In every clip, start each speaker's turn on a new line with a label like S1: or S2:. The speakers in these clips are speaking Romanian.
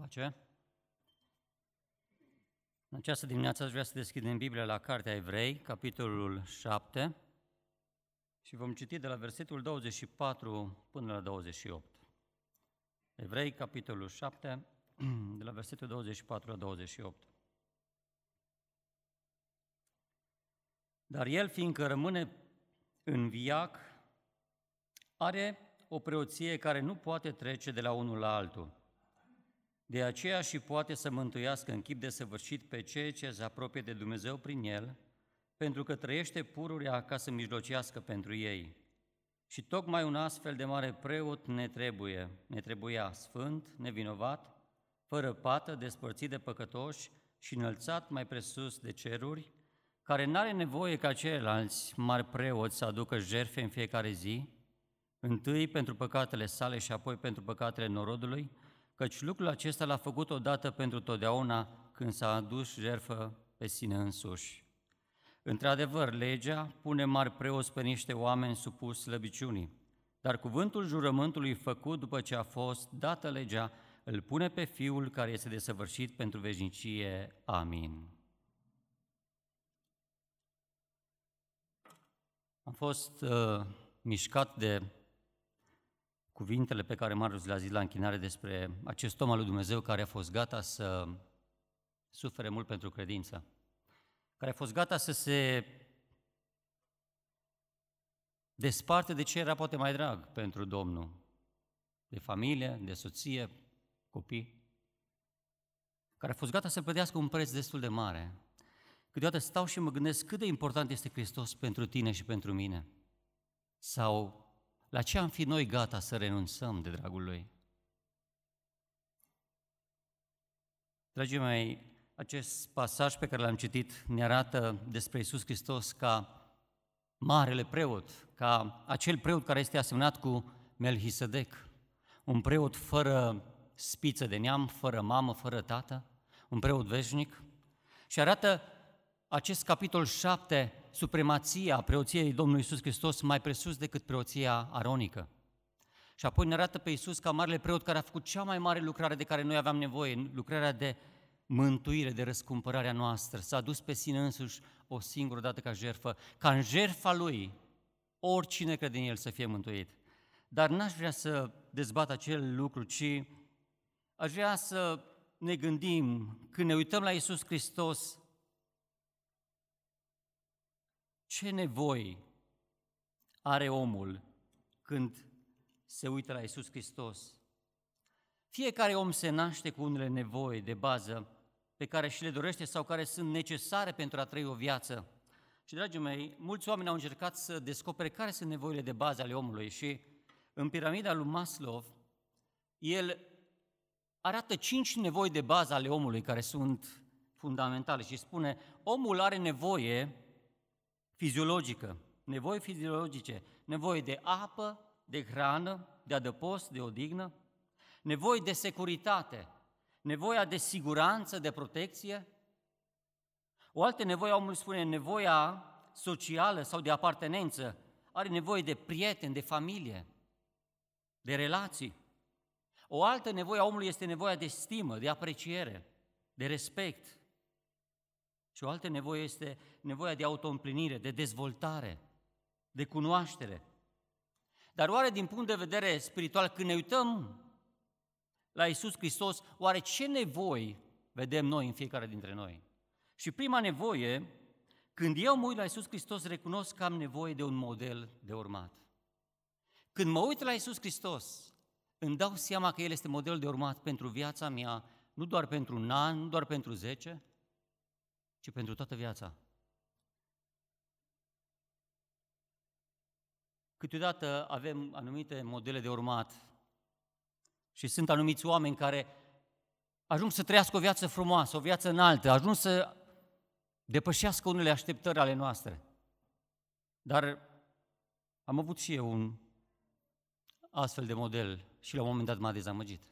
S1: Pace. În această dimineață aș vrea să deschidem Biblia la Cartea Evrei, capitolul 7, și vom citi de la versetul 24 până la 28. Evrei, capitolul 7, de la versetul 24 la 28. Dar el, fiindcă rămâne în viac, are o preoție care nu poate trece de la unul la altul de aceea și poate să mântuiască în chip de săvârșit pe cei ce se apropie de Dumnezeu prin el, pentru că trăiește pururea ca să mijlocească pentru ei. Și tocmai un astfel de mare preot ne trebuie, ne trebuia sfânt, nevinovat, fără pată, despărțit de păcătoși și înălțat mai presus de ceruri, care n-are nevoie ca ceilalți mari preoți să aducă jerfe în fiecare zi, întâi pentru păcatele sale și apoi pentru păcatele norodului, căci lucrul acesta l-a făcut odată pentru totdeauna când s-a adus jertfă pe sine însuși. Într-adevăr, legea pune mari preoți pe niște oameni supus slăbiciunii, dar cuvântul jurământului făcut după ce a fost dată legea îl pune pe Fiul care este desăvârșit pentru veșnicie. Amin. Am fost uh, mișcat de cuvintele pe care Marius le-a zis la închinare despre acest om al lui Dumnezeu care a fost gata să sufere mult pentru credință, care a fost gata să se desparte de ce era poate mai drag pentru Domnul, de familie, de soție, copii, care a fost gata să plătească un preț destul de mare. Câteodată stau și mă gândesc cât de important este Hristos pentru tine și pentru mine. Sau la ce am fi noi gata să renunțăm de dragul Lui? Dragii mei, acest pasaj pe care l-am citit ne arată despre Isus Hristos ca marele preot, ca acel preot care este asemănat cu Melchisedec, un preot fără spiță de neam, fără mamă, fără tată, un preot veșnic, și arată acest capitol 7 supremația preoției Domnului Isus Hristos mai presus decât preoția aronică. Și apoi ne arată pe Isus ca marele preot care a făcut cea mai mare lucrare de care noi aveam nevoie, lucrarea de mântuire, de răscumpărarea noastră. S-a dus pe sine însuși o singură dată ca jertfă, ca în jertfa Lui oricine crede în El să fie mântuit. Dar n-aș vrea să dezbat acel lucru, ci aș vrea să ne gândim, când ne uităm la Isus Hristos, Ce nevoi are omul când se uită la Isus Hristos? Fiecare om se naște cu unele nevoi de bază pe care și le dorește sau care sunt necesare pentru a trăi o viață. Și, dragii mei, mulți oameni au încercat să descopere care sunt nevoile de bază ale omului și în piramida lui Maslow, el arată cinci nevoi de bază ale omului care sunt fundamentale și spune omul are nevoie fiziologică, nevoi fiziologice, nevoie de apă, de hrană, de adăpost, de odihnă, nevoi de securitate, nevoia de siguranță, de protecție. O altă nevoie a omului spune nevoia socială sau de apartenență, are nevoie de prieteni, de familie, de relații. O altă nevoie a omului este nevoia de stimă, de apreciere, de respect, și o altă nevoie este nevoia de autoîmplinire, de dezvoltare, de cunoaștere. Dar oare din punct de vedere spiritual, când ne uităm la Isus Hristos, oare ce nevoi vedem noi în fiecare dintre noi? Și prima nevoie, când eu mă uit la Isus Hristos, recunosc că am nevoie de un model de urmat. Când mă uit la Isus Hristos, îmi dau seama că El este model de urmat pentru viața mea, nu doar pentru un an, nu doar pentru zece, ci pentru toată viața. Câteodată avem anumite modele de urmat și sunt anumiți oameni care ajung să trăiască o viață frumoasă, o viață înaltă, ajung să depășească unele așteptări ale noastre. Dar am avut și eu un astfel de model și la un moment dat m-a dezamăgit.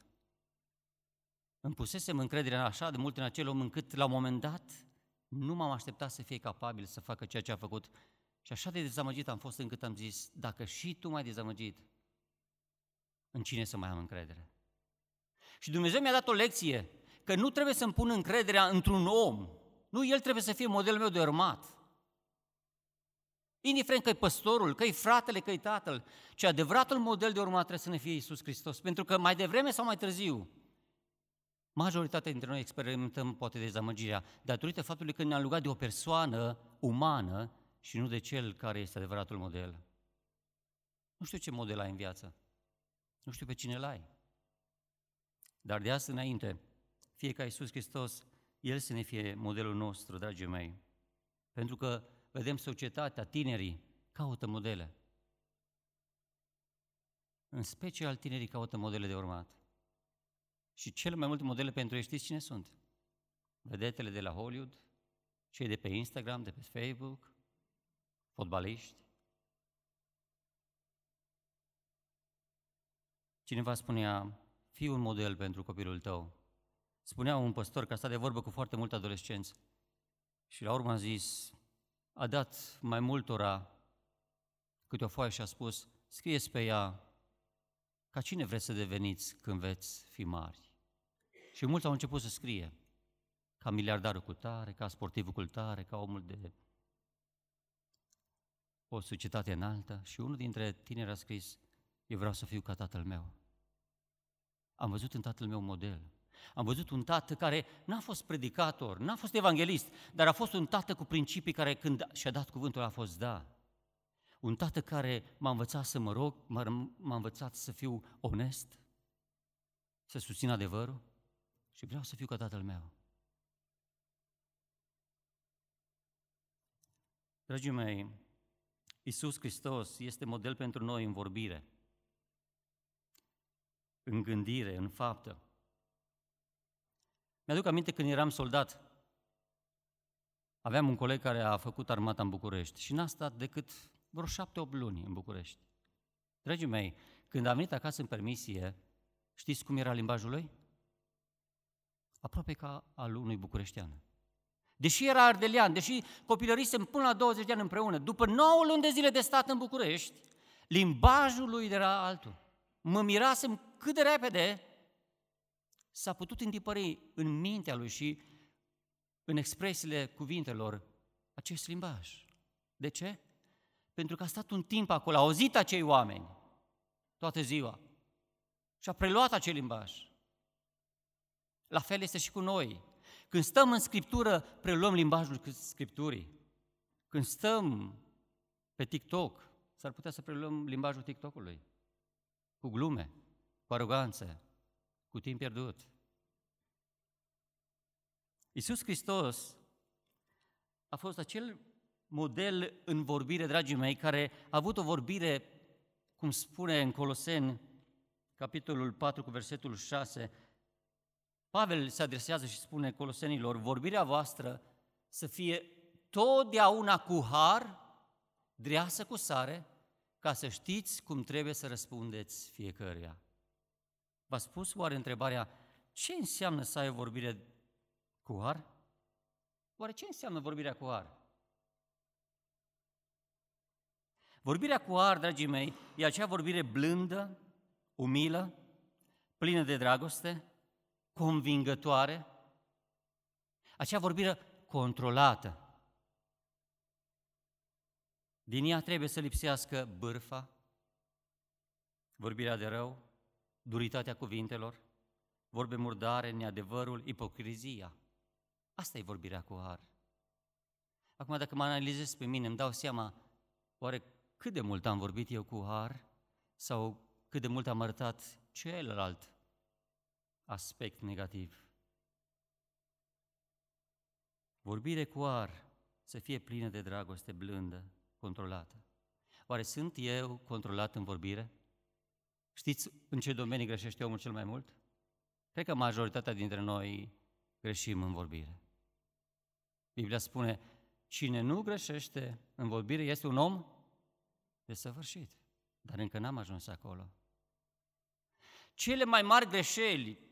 S1: Îmi pusesem încrederea așa de mult în acel om încât la un moment dat nu m-am așteptat să fie capabil să facă ceea ce a făcut. Și așa de dezamăgit am fost încât am zis, dacă și tu m-ai dezamăgit, în cine să mai am încredere? Și Dumnezeu mi-a dat o lecție, că nu trebuie să-mi pun încrederea într-un om. Nu, el trebuie să fie modelul meu de urmat. Indiferent că e păstorul, că e fratele, că e tatăl, ci adevăratul model de urmat trebuie să ne fie Iisus Hristos. Pentru că mai devreme sau mai târziu, majoritatea dintre noi experimentăm poate dezamăgirea datorită faptului că ne-am rugat de o persoană umană și nu de cel care este adevăratul model. Nu știu ce model ai în viață. Nu știu pe cine l ai. Dar de astăzi înainte, fie ca Iisus Hristos, El să ne fie modelul nostru, dragii mei. Pentru că vedem societatea, tinerii, caută modele. În special tinerii caută modele de urmat. Și cele mai multe modele pentru ei știți cine sunt? Vedetele de la Hollywood, cei de pe Instagram, de pe Facebook, fotbaliști. Cineva spunea, fii un model pentru copilul tău. Spunea un păstor că a stat de vorbă cu foarte mulți adolescenți și la urmă a zis, a dat mai multora câte o foaie și a spus, scrieți pe ea ca cine vreți să deveniți când veți fi mari. Și mulți au început să scrie, ca miliardarul cu tare, ca sportivul cu tare, ca omul de o societate înaltă și unul dintre tineri a scris, eu vreau să fiu ca tatăl meu. Am văzut în tatăl meu model. Am văzut un tată care n-a fost predicator, n-a fost evanghelist, dar a fost un tată cu principii care când și-a dat cuvântul a fost da. Un tată care m-a învățat să mă rog, m-a învățat să fiu onest, să susțin adevărul și vreau să fiu ca tatăl meu. Dragii mei, Iisus Hristos este model pentru noi în vorbire, în gândire, în faptă. Mi-aduc aminte când eram soldat, aveam un coleg care a făcut armata în București și n-a stat decât vreo șapte-opt luni în București. Dragii mei, când a venit acasă în permisie, știți cum era limbajul lui? Aproape ca al unui bucureștean. Deși era ardelean, deși copilărisem până la 20 de ani împreună, după 9 luni de zile de stat în București, limbajul lui era altul. Mă mirasem cât de repede s-a putut întipări în mintea lui și în expresiile cuvintelor acest limbaj. De ce? Pentru că a stat un timp acolo, a auzit acei oameni toată ziua și a preluat acel limbaj. La fel este și cu noi. Când stăm în Scriptură, preluăm limbajul Scripturii. Când stăm pe TikTok, s-ar putea să preluăm limbajul TikTokului. Cu glume, cu aroganță, cu timp pierdut. Iisus Hristos a fost acel model în vorbire, dragii mei, care a avut o vorbire, cum spune în Coloseni, capitolul 4 cu versetul 6, Pavel se adresează și spune colosenilor, vorbirea voastră să fie totdeauna cu har, dreasă cu sare, ca să știți cum trebuie să răspundeți fiecăruia. V-a spus oare întrebarea, ce înseamnă să ai o vorbire cu har? Oare ce înseamnă vorbirea cu har? Vorbirea cu har, dragii mei, e acea vorbire blândă, umilă, plină de dragoste, convingătoare, acea vorbire controlată. Din ea trebuie să lipsească bârfa, vorbirea de rău, duritatea cuvintelor, vorbe murdare, neadevărul, ipocrizia. Asta e vorbirea cu har. Acum, dacă mă analizez pe mine, îmi dau seama, oare cât de mult am vorbit eu cu har sau cât de mult am arătat celălalt aspect negativ. Vorbire cu ar să fie plină de dragoste blândă, controlată. Oare sunt eu controlat în vorbire? Știți în ce domenii greșește omul cel mai mult? Cred că majoritatea dintre noi greșim în vorbire. Biblia spune, cine nu greșește în vorbire este un om desăvârșit. Dar încă n-am ajuns acolo. Cele mai mari greșeli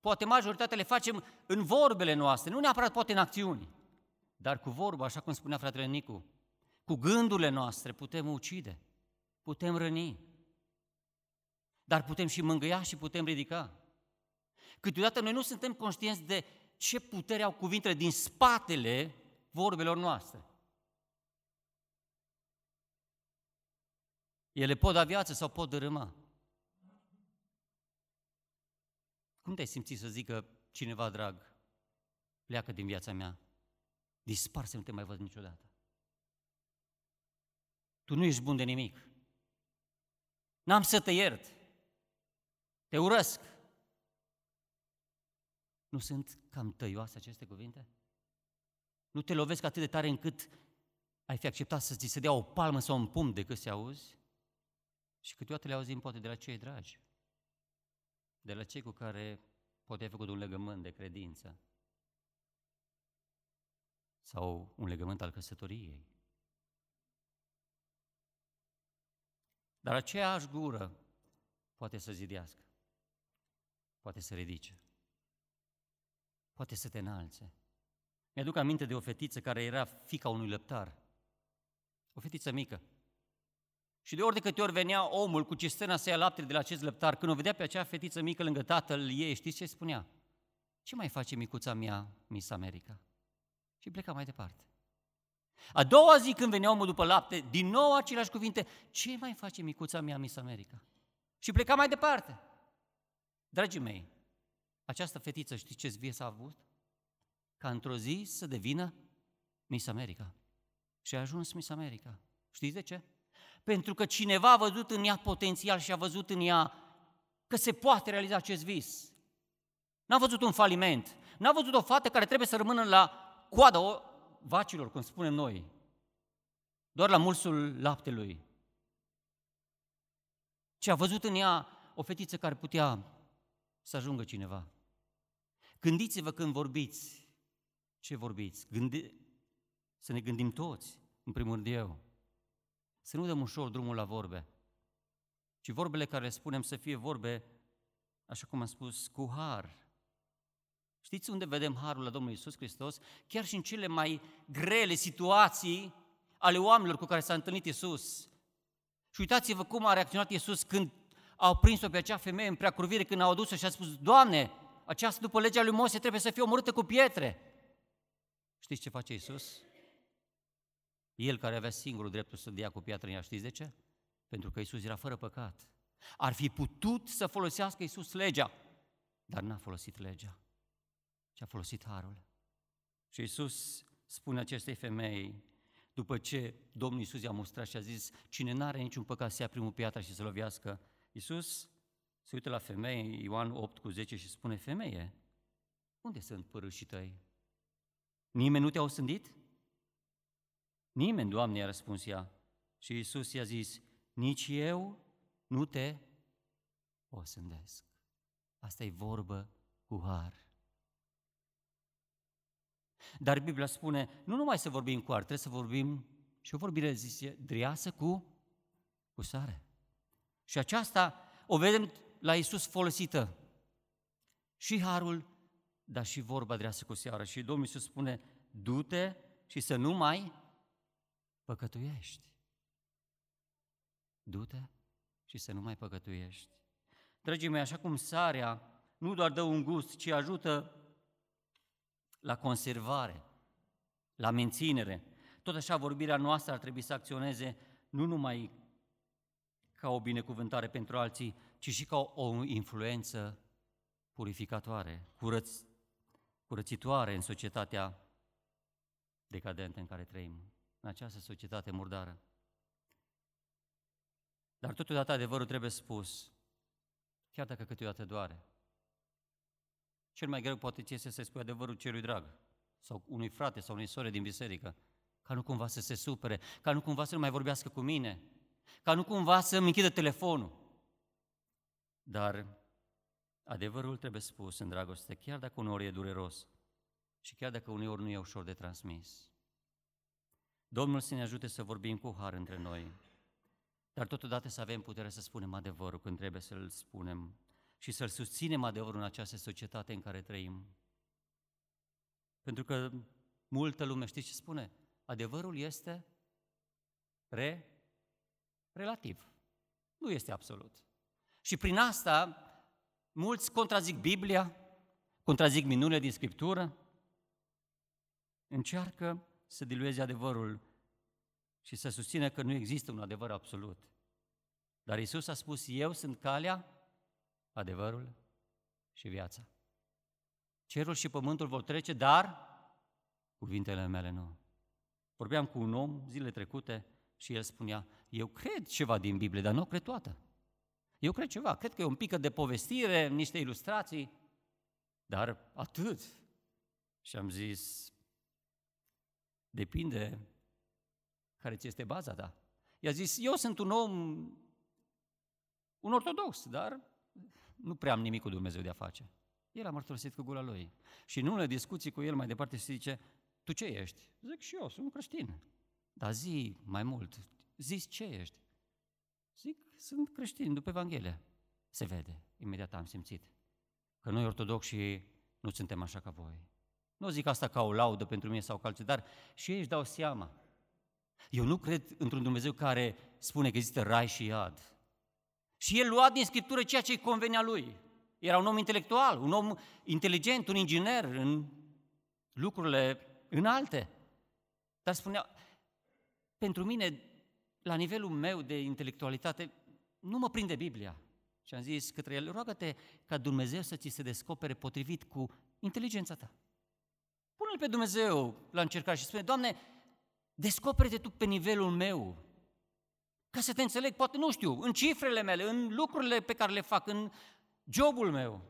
S1: Poate majoritatea le facem în vorbele noastre, nu neapărat poate în acțiuni, dar cu vorba, așa cum spunea fratele Nicu, cu gândurile noastre putem ucide, putem răni, dar putem și mângâia și putem ridica. Câteodată noi nu suntem conștienți de ce putere au cuvintele din spatele vorbelor noastre. Ele pot da viață sau pot dărâma. Cum te-ai simțit să zică cineva drag, pleacă din viața mea, dispar să nu te mai văd niciodată? Tu nu ești bun de nimic. N-am să te iert. Te urăsc. Nu sunt cam tăioase aceste cuvinte? Nu te lovesc atât de tare încât ai fi acceptat să ți se dea o palmă sau un pumn decât să auzi? Și câteodată le auzim poate de la cei dragi, de la cei cu care poate ai făcut un legământ de credință sau un legământ al căsătoriei. Dar aceeași gură poate să zidească, poate să ridice, poate să te înalțe. Mi-aduc aminte de o fetiță care era fica unui lăptar, o fetiță mică. Și de ori de câte ori venea omul cu cisterna să ia lapte de la acest lăptar, când o vedea pe acea fetiță mică lângă tatăl ei, știți ce spunea? Ce mai face micuța mea, Miss America? Și pleca mai departe. A doua zi când venea omul după lapte, din nou aceleași cuvinte, ce mai face micuța mea, Miss America? Și pleca mai departe. Dragii mei, această fetiță, știți ce vie s-a avut? Ca într-o zi să devină Miss America. Și a ajuns Miss America. Știți de ce? Pentru că cineva a văzut în ea potențial și a văzut în ea că se poate realiza acest vis. N-a văzut un faliment. N-a văzut o fată care trebuie să rămână la coada vacilor, cum spunem noi, doar la mulsul laptelui. Ci a văzut în ea o fetiță care putea să ajungă cineva. Gândiți-vă când vorbiți, ce vorbiți? Gândi... Să ne gândim toți, în primul rând eu. Să nu dăm ușor drumul la vorbe, ci vorbele care le spunem să fie vorbe, așa cum am spus, cu har, Știți unde vedem harul la Domnul Isus Hristos? Chiar și în cele mai grele situații ale oamenilor cu care s-a întâlnit Isus. Și uitați-vă cum a reacționat Isus când au prins-o pe acea femeie în preacurvire, când au adus-o și a spus, Doamne, aceasta după legea lui Moise trebuie să fie omorâtă cu pietre. Știți ce face Isus? El care avea singurul dreptul să dea cu piatră în ea, știți de ce? Pentru că Isus era fără păcat. Ar fi putut să folosească Isus legea, dar n-a folosit legea și a folosit harul. Și Iisus spune acestei femei, după ce Domnul Iisus i-a mustrat și a zis, cine n-are niciun păcat să ia primul piatra și să lovească, Iisus se uită la femeie, Ioan 8 cu 10 și spune, femeie, unde sunt părâșii tăi? Nimeni nu te-a osândit? Nimeni, Doamne, i-a răspuns ea. Și Iisus i-a zis, nici eu nu te osândesc. Asta e vorbă cu har. Dar Biblia spune, nu numai să vorbim cu ar, trebuie să vorbim și o vorbire zice, driasă cu, cu sare. Și aceasta o vedem la Isus folosită. Și harul, dar și vorba dreasă cu seară. Și Domnul Iisus spune, du-te și să nu mai păcătuiești. Du-te și să nu mai păcătuiești. Dragii mei, așa cum sarea nu doar dă un gust, ci ajută la conservare, la menținere. Tot așa, vorbirea noastră ar trebui să acționeze nu numai ca o binecuvântare pentru alții, ci și ca o influență purificatoare, curăț, curățitoare în societatea decadentă în care trăim, în această societate murdară. Dar totodată adevărul trebuie spus, chiar dacă câteodată doare. Cel mai greu poate ți este să spui adevărul celui drag sau unui frate sau unei sore din biserică, ca nu cumva să se supere, ca nu cumva să nu mai vorbească cu mine, ca nu cumva să-mi închidă telefonul. Dar adevărul trebuie spus în dragoste, chiar dacă uneori e dureros și chiar dacă uneori nu e ușor de transmis. Domnul să ne ajute să vorbim cu har între noi, dar totodată să avem putere să spunem adevărul când trebuie să-l spunem și să-l susținem adevărul în această societate în care trăim. Pentru că multă lume, știți ce spune? Adevărul este re, relativ. Nu este absolut. Și prin asta, mulți contrazic Biblia, contrazic minunile din Scriptură, încearcă să dilueze adevărul și să susțină că nu există un adevăr absolut. Dar Isus a spus, eu sunt calea, adevărul și viața. Cerul și pământul vor trece, dar cuvintele mele nu. Vorbeam cu un om zile trecute și el spunea, eu cred ceva din Biblie, dar nu cred toată. Eu cred ceva, cred că e un pic de povestire, niște ilustrații, dar atât. Și am zis, depinde care ți este baza ta. I-a zis, eu sunt un om, un ortodox, dar nu prea am nimic cu Dumnezeu de a face. El a mărturisit cu gura lui. Și în unele discuții cu el mai departe se zice, tu ce ești? Zic și eu, sunt un creștin. Dar zi mai mult, zi ce ești? Zic, sunt creștin după Evanghelie. Se vede, imediat am simțit. Că noi ortodoxi nu suntem așa ca voi. Nu zic asta ca o laudă pentru mine sau ca alții, dar și ei își dau seama. Eu nu cred într-un Dumnezeu care spune că există rai și iad. Și el lua din Scriptură ceea ce îi convenea lui. Era un om intelectual, un om inteligent, un inginer în lucrurile înalte. Dar spunea, pentru mine, la nivelul meu de intelectualitate, nu mă prinde Biblia. Și am zis către el, roagă-te ca Dumnezeu să ți se descopere potrivit cu inteligența ta. Pune-L pe Dumnezeu la încercare și spune, Doamne, descopere-te Tu pe nivelul meu, ca să te înțeleg, poate nu știu, în cifrele mele, în lucrurile pe care le fac, în jobul meu.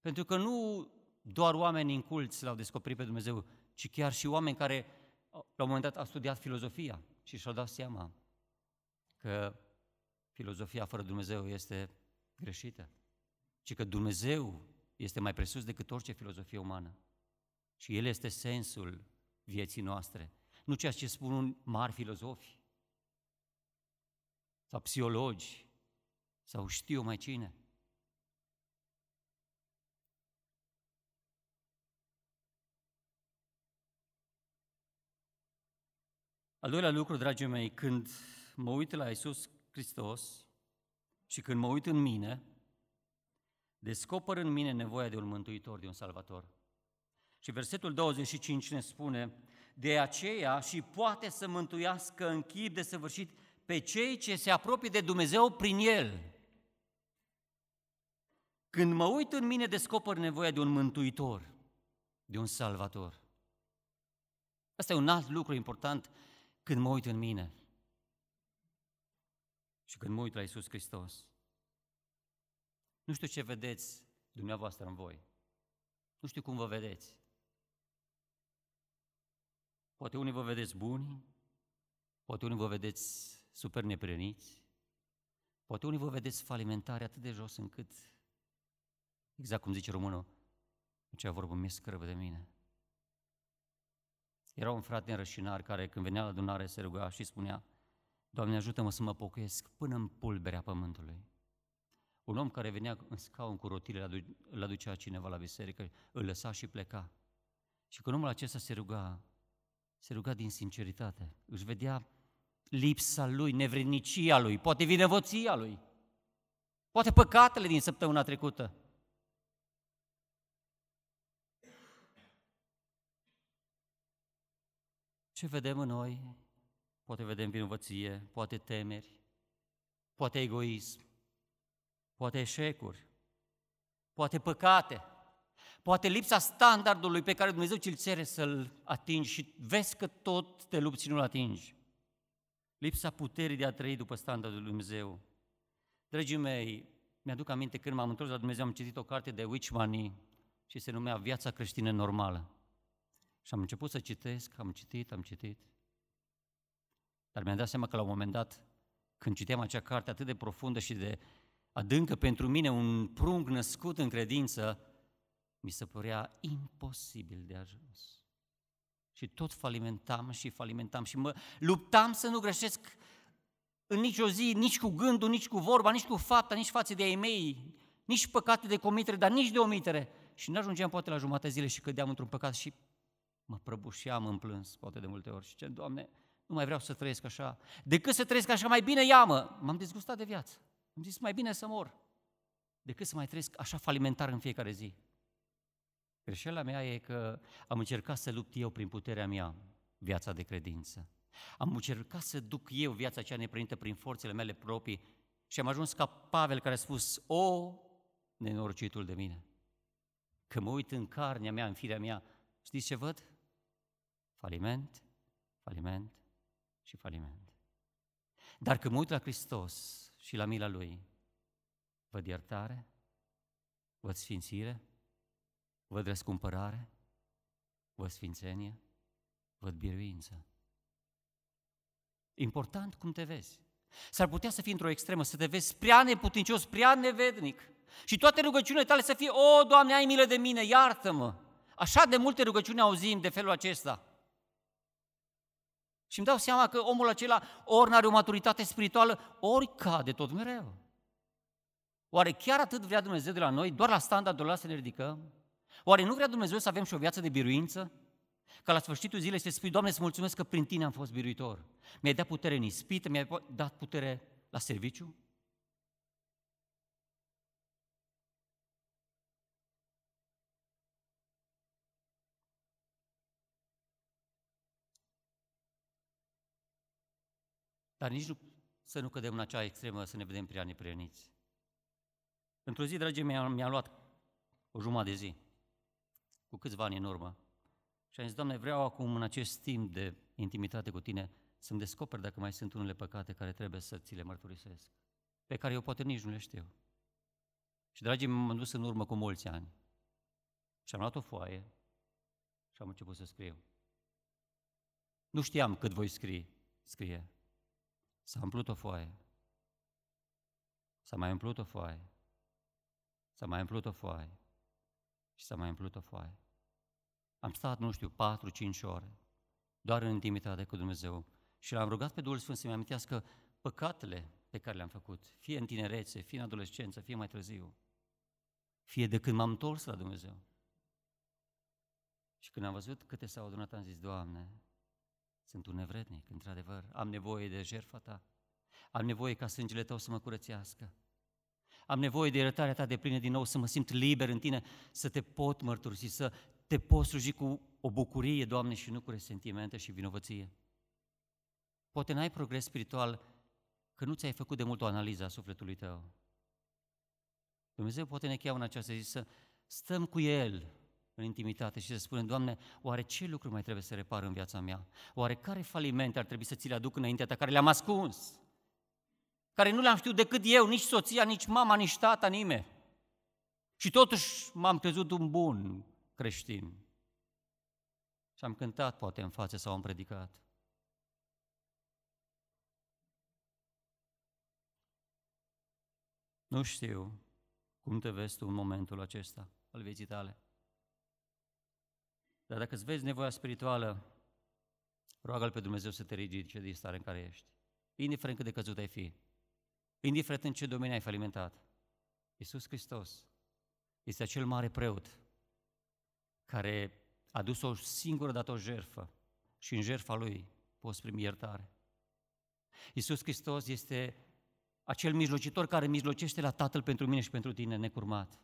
S1: Pentru că nu doar oameni inculți l-au descoperit pe Dumnezeu, ci chiar și oameni care la un moment dat au studiat filozofia și și-au dat seama că filozofia fără Dumnezeu este greșită, ci că Dumnezeu este mai presus decât orice filozofie umană. Și El este sensul vieții noastre, nu ceea ce spun mari filozofi sau psihologi sau știu mai cine. Al doilea lucru, dragii mei, când mă uit la Isus Hristos și când mă uit în mine, descoper în mine nevoia de un mântuitor, de un salvator. Și versetul 25 ne spune, de aceea și poate să mântuiască în chip de săvârșit pe cei ce se apropie de Dumnezeu prin El. Când mă uit în mine, descoper nevoia de un mântuitor, de un salvator. Asta e un alt lucru important când mă uit în mine și când mă uit la Isus Hristos. Nu știu ce vedeți dumneavoastră în voi. Nu știu cum vă vedeți. Poate unii vă vedeți buni, poate unii vă vedeți super nepreniți, poate unii vă vedeți falimentari atât de jos încât, exact cum zice românul, ce vorbă mi scrăbă de mine. Era un frate înrășinar care când venea la adunare se ruga și spunea, Doamne ajută-mă să mă pocăiesc până în pulberea pământului. Un om care venea în scaun cu rotile, îl aducea cineva la biserică, îl lăsa și pleca. Și când omul acesta se ruga, se ruga din sinceritate, își vedea lipsa lui, nevrednicia lui, poate vinevoția lui, poate păcatele din săptămâna trecută. Ce vedem în noi? Poate vedem vinovăție, poate temeri, poate egoism, poate eșecuri, poate păcate, poate lipsa standardului pe care Dumnezeu ți-l cere să-l atingi și vezi că tot te lupți și nu-l atingi. Lipsa puterii de a trăi după standardul lui Dumnezeu. Dragii mei, mi-aduc aminte când m-am întors la Dumnezeu, am citit o carte de Wichmani și se numea Viața creștină normală. Și am început să citesc, am citit, am citit. Dar mi-am dat seama că la un moment dat, când citeam acea carte atât de profundă și de adâncă pentru mine, un prunc născut în credință, mi se părea imposibil de ajuns. Și tot falimentam și falimentam și mă luptam să nu greșesc în nicio zi, nici cu gândul, nici cu vorba, nici cu fapta, nici față de ei mei, nici păcate de comitere, dar nici de omitere. Și nu ajungeam poate la jumătate zile și cădeam într-un păcat și mă prăbușeam în plâns, poate de multe ori. Și ce, Doamne, nu mai vreau să trăiesc așa. Decât să trăiesc așa, mai bine ia-mă. M-am dezgustat de viață. Am zis, mai bine să mor. decât să mai trăiesc așa falimentar în fiecare zi. Greșeala mea e că am încercat să lupt eu prin puterea mea viața de credință. Am încercat să duc eu viața cea neprinită prin forțele mele proprii și am ajuns ca Pavel care a spus, o, nenorocitul de mine. Că mă uit în carnea mea, în firea mea, știți ce văd? Faliment, faliment și faliment. Dar când mă uit la Hristos și la mila Lui, văd iertare, văd sfințire, văd răscumpărare, văd sfințenie, văd biruință. Important cum te vezi. S-ar putea să fii într-o extremă, să te vezi prea neputincios, prea nevednic. Și toate rugăciunile tale să fie, o, Doamne, ai milă de mine, iartă-mă. Așa de multe rugăciuni auzim de felul acesta. Și îmi dau seama că omul acela ori nu are o maturitate spirituală, ori cade tot mereu. Oare chiar atât vrea Dumnezeu de la noi? Doar la standardul ăla să ne ridicăm? Oare nu vrea Dumnezeu să avem și o viață de biruință? Ca la sfârșitul zilei să spui, Doamne, îți mulțumesc că prin Tine am fost biruitor. Mi-ai dat putere în ispită, mi-ai dat putere la serviciu? Dar nici nu, să nu cădem în acea extremă, să ne vedem prea neprieniți. Într-o zi, dragii mei, mi-a luat o jumătate de zi, cu câțiva ani în urmă. Și am zis, Doamne, vreau acum, în acest timp de intimitate cu Tine, să-mi descoper dacă mai sunt unele păcate care trebuie să ți le mărturisesc, pe care eu poate nici nu le știu. Și, dragii mei, m-am dus în urmă cu mulți ani. Și am luat o foaie și am început să scriu. Nu știam cât voi scrie, scrie. S-a umplut o foaie. S-a mai umplut o foaie. S-a mai umplut o foaie. Și s-a mai umplut o foaie. Am stat, nu știu, patru, cinci ore, doar în intimitate cu Dumnezeu. Și l-am rugat pe Duhul Sfânt să-mi amintească păcatele pe care le-am făcut, fie în tinerețe, fie în adolescență, fie mai târziu, fie de când m-am întors la Dumnezeu. Și când am văzut câte s-au adunat, am zis, Doamne, sunt un nevrednic, într-adevăr, am nevoie de jertfa Ta, am nevoie ca sângele Tău să mă curățească, am nevoie de iertarea Ta de plină din nou, să mă simt liber în Tine, să Te pot mărturisi, să te pot sluji cu o bucurie, Doamne, și nu cu resentimente și vinovăție. Poate n-ai progres spiritual că nu ți-ai făcut de mult o analiză a sufletului tău. Dumnezeu poate ne cheamă în această zi să stăm cu El în intimitate și să spunem, Doamne, oare ce lucru mai trebuie să repar în viața mea? Oare care falimente ar trebui să ți le aduc înaintea ta, care le-am ascuns? Care nu le-am știut decât eu, nici soția, nici mama, nici tata, nimeni. Și totuși m-am crezut un bun creștin. Și am cântat poate în față sau am predicat. Nu știu cum te vezi tu în momentul acesta al vieții tale. Dar dacă îți vezi nevoia spirituală, roagă-L pe Dumnezeu să te ridice din stare în care ești. Indiferent cât de căzut ai fi. Indiferent în ce domeniu ai falimentat. Iisus Hristos este acel mare preot care a dus o singură dată o jertfă și în jertfa Lui poți primi iertare. Iisus Hristos este acel mijlocitor care mijlocește la Tatăl pentru mine și pentru tine necurmat.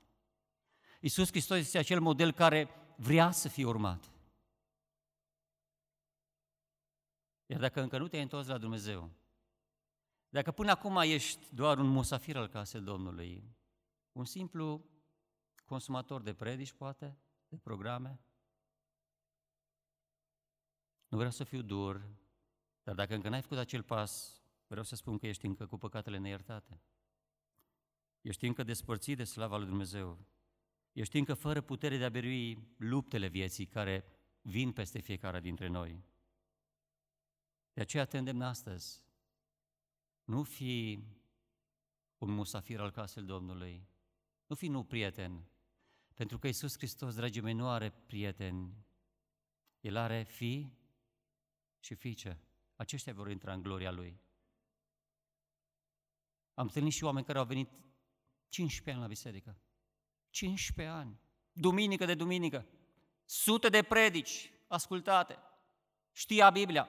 S1: Iisus Hristos este acel model care vrea să fie urmat. Iar dacă încă nu te-ai întors la Dumnezeu, dacă până acum ești doar un musafir al casei Domnului, un simplu consumator de predici, poate, de programe, nu vreau să fiu dur, dar dacă încă n-ai făcut acel pas, vreau să spun că ești încă cu păcatele neiertate. Ești încă despărțit de slava lui Dumnezeu. Ești încă fără putere de a birui luptele vieții care vin peste fiecare dintre noi. De aceea te îndemn astăzi. Nu fi un musafir al casei Domnului. Nu fi nu prieten. Pentru că Iisus Hristos, dragii mei, nu are prieteni. El are fi și fiice. Aceștia vor intra în gloria Lui. Am întâlnit și oameni care au venit 15 ani la biserică. 15 ani. Duminică de duminică. Sute de predici ascultate. Știa Biblia,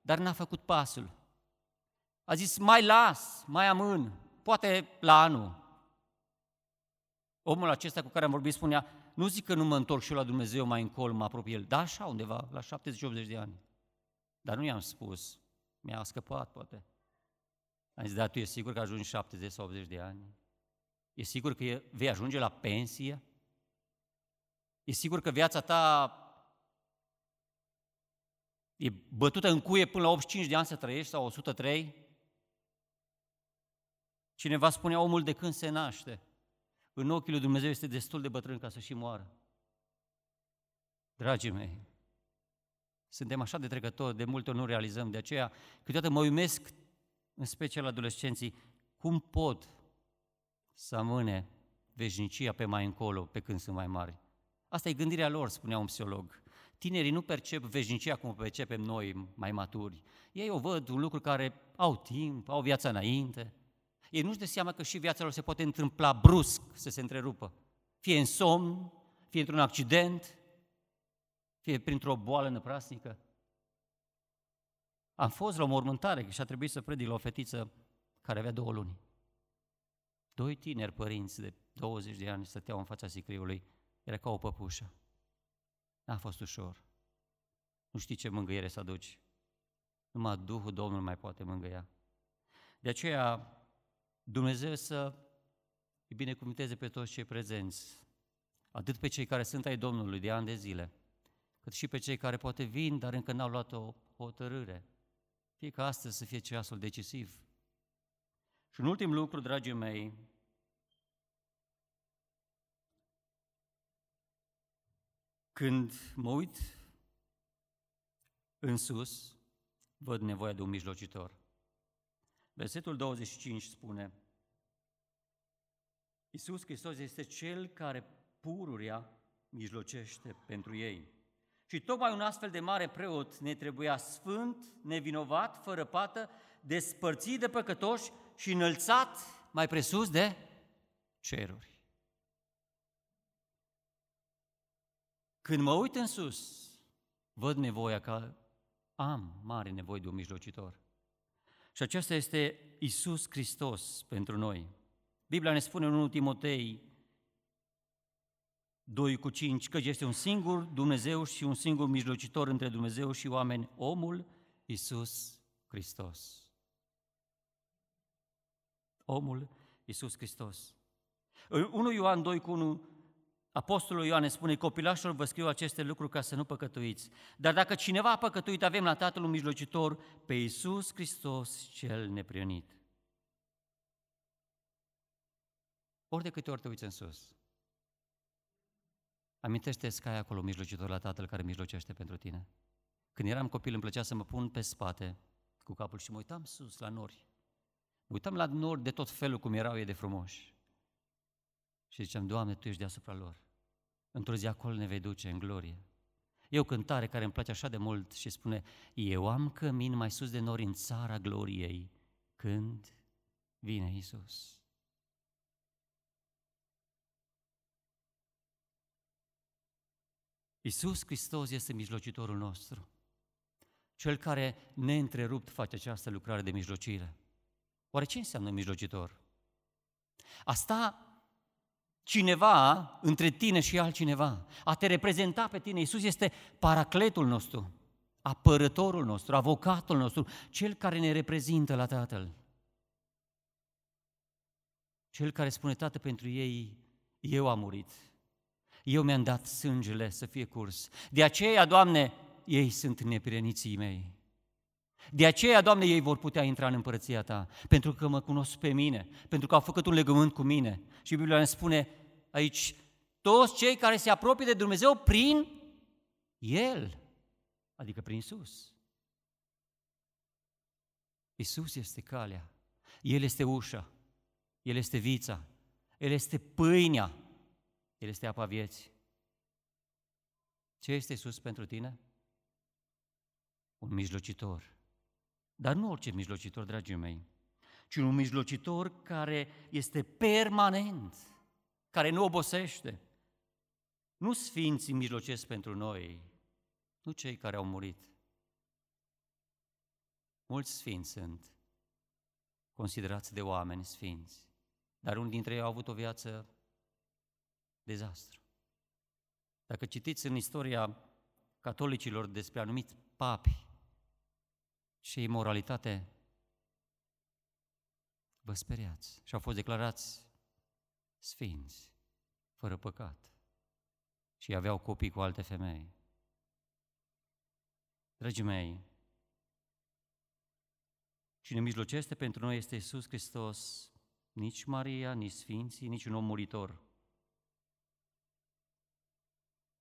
S1: dar n-a făcut pasul. A zis, mai las, mai amân, poate la anul. Omul acesta cu care am vorbit spunea, nu zic că nu mă întorc și eu la Dumnezeu mai încolo, mă apropie el. Da, așa, undeva, la 70-80 de ani. Dar nu i-am spus. Mi-a scăpat, poate. Am zis, da, tu e sigur că ajungi 70 sau 80 de ani? E sigur că vei ajunge la pensie? E sigur că viața ta e bătută în cuie până la 85 de ani să trăiești sau 103? Cineva spunea, omul de când se naște, în ochii lui Dumnezeu este destul de bătrân ca să și moară. Dragii mei, suntem așa de trecători, de multe ori nu realizăm, de aceea câteodată mă uimesc, în special adolescenții, cum pot să amâne veșnicia pe mai încolo, pe când sunt mai mari. Asta e gândirea lor, spunea un psiholog. Tinerii nu percep veșnicia cum o percepem noi mai maturi. Ei o văd un lucru care au timp, au viața înainte. Ei nu-și dă seama că și viața lor se poate întâmpla brusc să se întrerupă. Fie în somn, fie într-un accident, fie printr-o boală năprasnică. Am fost la o mormântare și a trebuit să predic la o fetiță care avea două luni. Doi tineri părinți de 20 de ani stăteau în fața sicriului. Era ca o păpușă. N-a fost ușor. Nu știi ce mângâiere să aduci. Numai Duhul Domnului mai poate mângâia. De aceea, Dumnezeu să îi binecuvânteze pe toți cei prezenți, atât pe cei care sunt ai Domnului de ani de zile, cât și pe cei care poate vin, dar încă n-au luat o hotărâre. Fie că astăzi să fie ceasul decisiv. Și un ultim lucru, dragii mei, când mă uit în sus, văd nevoia de un mijlocitor. Versetul 25 spune, Iisus Hristos este Cel care pururia mijlocește pentru ei. Și tocmai un astfel de mare preot ne trebuia sfânt, nevinovat, fără pată, despărțit de păcătoși și înălțat mai presus de ceruri. Când mă uit în sus, văd nevoia că am mare nevoie de un mijlocitor. Și acesta este Isus Hristos pentru noi. Biblia ne spune în 1 Timotei 2 cu 5 că este un singur Dumnezeu și un singur mijlocitor între Dumnezeu și oameni, omul Isus Hristos. Omul Isus Hristos. În 1 Ioan 2 cu 1 Apostolul Ioan spune, copilașilor vă scriu aceste lucruri ca să nu păcătuiți. Dar dacă cineva a păcătuit, avem la Tatăl un mijlocitor, pe Iisus Hristos cel neprionit. Ori de câte ori te uiți în sus, amintește-ți că ai acolo mijlocitor la Tatăl care mijlocește pentru tine. Când eram copil îmi plăcea să mă pun pe spate cu capul și mă uitam sus la nori. Mă uitam la nori de tot felul cum erau ei de frumoși. Și ziceam, Doamne, Tu ești deasupra lor. Într-o zi acolo ne vei duce în glorie. E o cântare care îmi place așa de mult și spune, eu am cămin mai sus de nori în țara gloriei, când vine Isus. Isus Hristos este mijlocitorul nostru, cel care neîntrerupt face această lucrare de mijlocire. Oare ce înseamnă mijlocitor? Asta cineva între tine și altcineva, a te reprezenta pe tine. Iisus este paracletul nostru, apărătorul nostru, avocatul nostru, cel care ne reprezintă la Tatăl. Cel care spune, Tată, pentru ei eu am murit. Eu mi-am dat sângele să fie curs. De aceea, Doamne, ei sunt nepireniții mei. De aceea, Doamne, ei vor putea intra în împărăția Ta, pentru că mă cunosc pe mine, pentru că au făcut un legământ cu mine. Și Biblia ne spune aici, toți cei care se apropie de Dumnezeu prin El, adică prin Isus. Isus este calea, El este ușa, El este vița, El este pâinea, El este apa vieții. Ce este Isus pentru tine? Un mijlocitor dar nu orice mijlocitor, dragii mei, ci un mijlocitor care este permanent, care nu obosește. Nu sfinții mijlocesc pentru noi, nu cei care au murit. Mulți sfinți sunt considerați de oameni sfinți, dar unii dintre ei au avut o viață dezastru. Dacă citiți în istoria catolicilor despre anumiți papi și imoralitate, vă speriați și au fost declarați sfinți, fără păcat și aveau copii cu alte femei. Dragii mei, cine mijlocește pentru noi este Isus Hristos, nici Maria, nici Sfinții, nici un om muritor.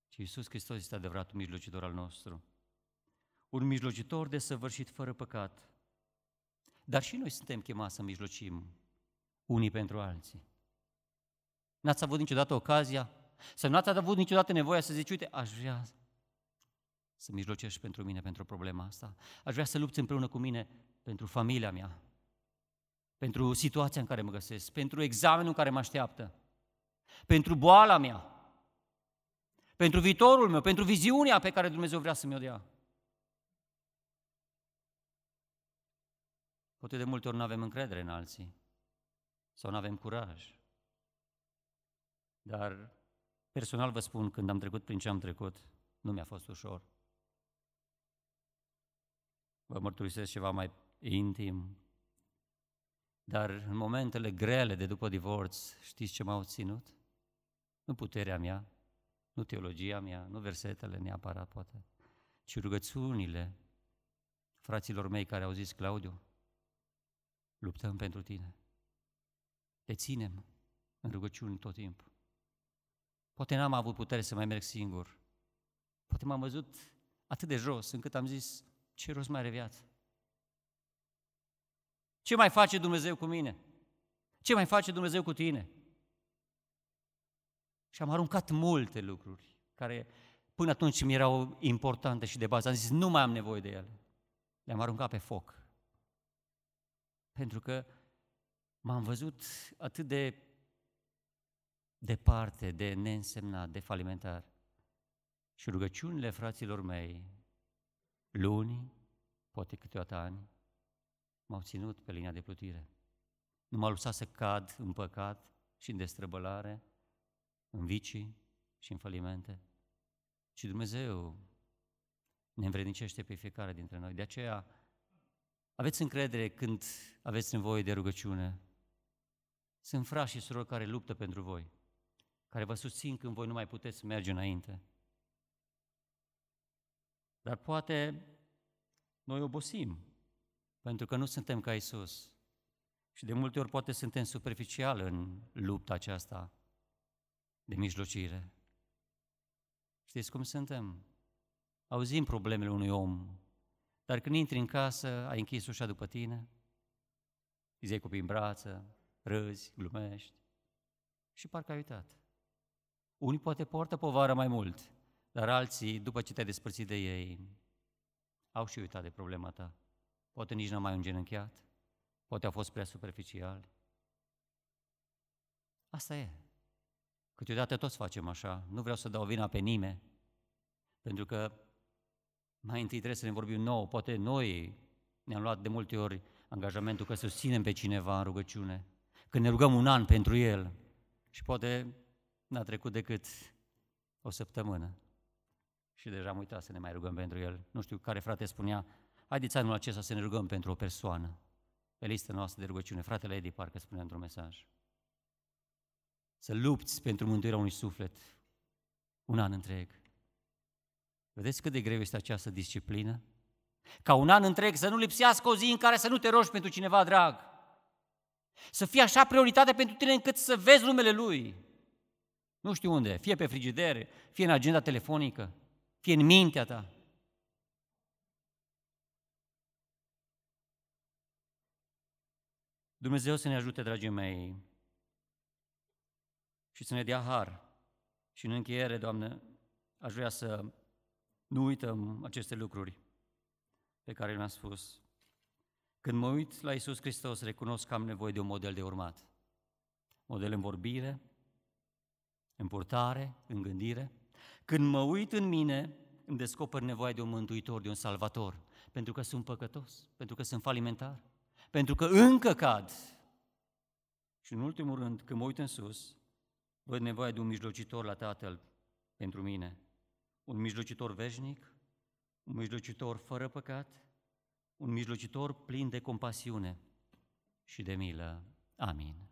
S1: Ci Iisus Hristos este adevăratul mijlocitor al nostru. Un mijlocitor de săvârșit fără păcat. Dar și noi suntem chemați să mijlocim unii pentru alții. N-ați avut niciodată ocazia să nu ați avut niciodată nevoia să zici, uite, aș vrea să mijlocești pentru mine pentru problema asta. Aș vrea să lupți împreună cu mine pentru familia mea, pentru situația în care mă găsesc, pentru examenul în care mă așteaptă, pentru boala mea, pentru viitorul meu, pentru viziunea pe care Dumnezeu vrea să mi-o dea. Poate de multe ori nu avem încredere în alții sau nu avem curaj. Dar personal vă spun, când am trecut prin ce am trecut, nu mi-a fost ușor. Vă mărturisesc ceva mai intim, dar în momentele grele de după divorț, știți ce m-au ținut? Nu puterea mea, nu teologia mea, nu versetele neapărat, poate, ci rugăciunile fraților mei care au zis, Claudiu, luptăm pentru tine. Te ținem în rugăciuni tot timpul. Poate n-am avut putere să mai merg singur. Poate m-am văzut atât de jos încât am zis, ce rost mai are viața? Ce mai face Dumnezeu cu mine? Ce mai face Dumnezeu cu tine? Și am aruncat multe lucruri care până atunci mi erau importante și de bază. Am zis, nu mai am nevoie de ele. Le-am aruncat pe foc. Pentru că m-am văzut atât de departe, de neînsemnat, de falimentar. Și rugăciunile fraților mei, luni, poate câteodată ani, m-au ținut pe linia de plutire. Nu m-a lăsat să cad în păcat și în destrăbălare, în vicii și în falimente. Și Dumnezeu ne învrednicește pe fiecare dintre noi. De aceea, aveți încredere când aveți nevoie de rugăciune. Sunt frați și surori care luptă pentru voi, care vă susțin când voi nu mai puteți merge înainte. Dar poate noi obosim, pentru că nu suntem ca Isus. Și de multe ori poate suntem superficial în lupta aceasta de mijlocire. Știți cum suntem? Auzim problemele unui om, dar când intri în casă, ai închis ușa după tine, îți iei copii în brață, râzi, glumești și parcă ai uitat. Unii poate poartă povară mai mult, dar alții, după ce te-ai despărțit de ei, au și uitat de problema ta. Poate nici n-am mai îngenunchiat, poate au fost prea superficiali. Asta e. Câteodată toți facem așa. Nu vreau să dau vina pe nimeni, pentru că mai întâi trebuie să ne vorbim nou. Poate noi ne-am luat de multe ori angajamentul că susținem pe cineva în rugăciune, că ne rugăm un an pentru el și poate n-a trecut decât o săptămână și deja am uitat să ne mai rugăm pentru el. Nu știu care frate spunea, haideți anul acesta să ne rugăm pentru o persoană pe lista noastră de rugăciune. Fratele Edi parcă spunea într-un mesaj. Să lupți pentru mântuirea unui suflet un an întreg. Vedeți cât de greu este această disciplină? Ca un an întreg să nu lipsească o zi în care să nu te rogi pentru cineva drag. Să fie așa prioritate pentru tine încât să vezi numele Lui. Nu știu unde, fie pe frigider, fie în agenda telefonică, fie în mintea ta. Dumnezeu să ne ajute, dragii mei, și să ne dea har. Și în încheiere, Doamne, aș vrea să nu uităm aceste lucruri pe care le-am spus. Când mă uit la Isus Hristos, recunosc că am nevoie de un model de urmat. Model în vorbire, în purtare, în gândire. Când mă uit în mine, îmi descoper nevoia de un mântuitor, de un salvator, pentru că sunt păcătos, pentru că sunt falimentar, pentru că încă cad. Și în ultimul rând, când mă uit în sus, Văd nevoia de un mijlocitor la Tatăl pentru mine, un mijlocitor veșnic, un mijlocitor fără păcat, un mijlocitor plin de compasiune și de milă. Amin.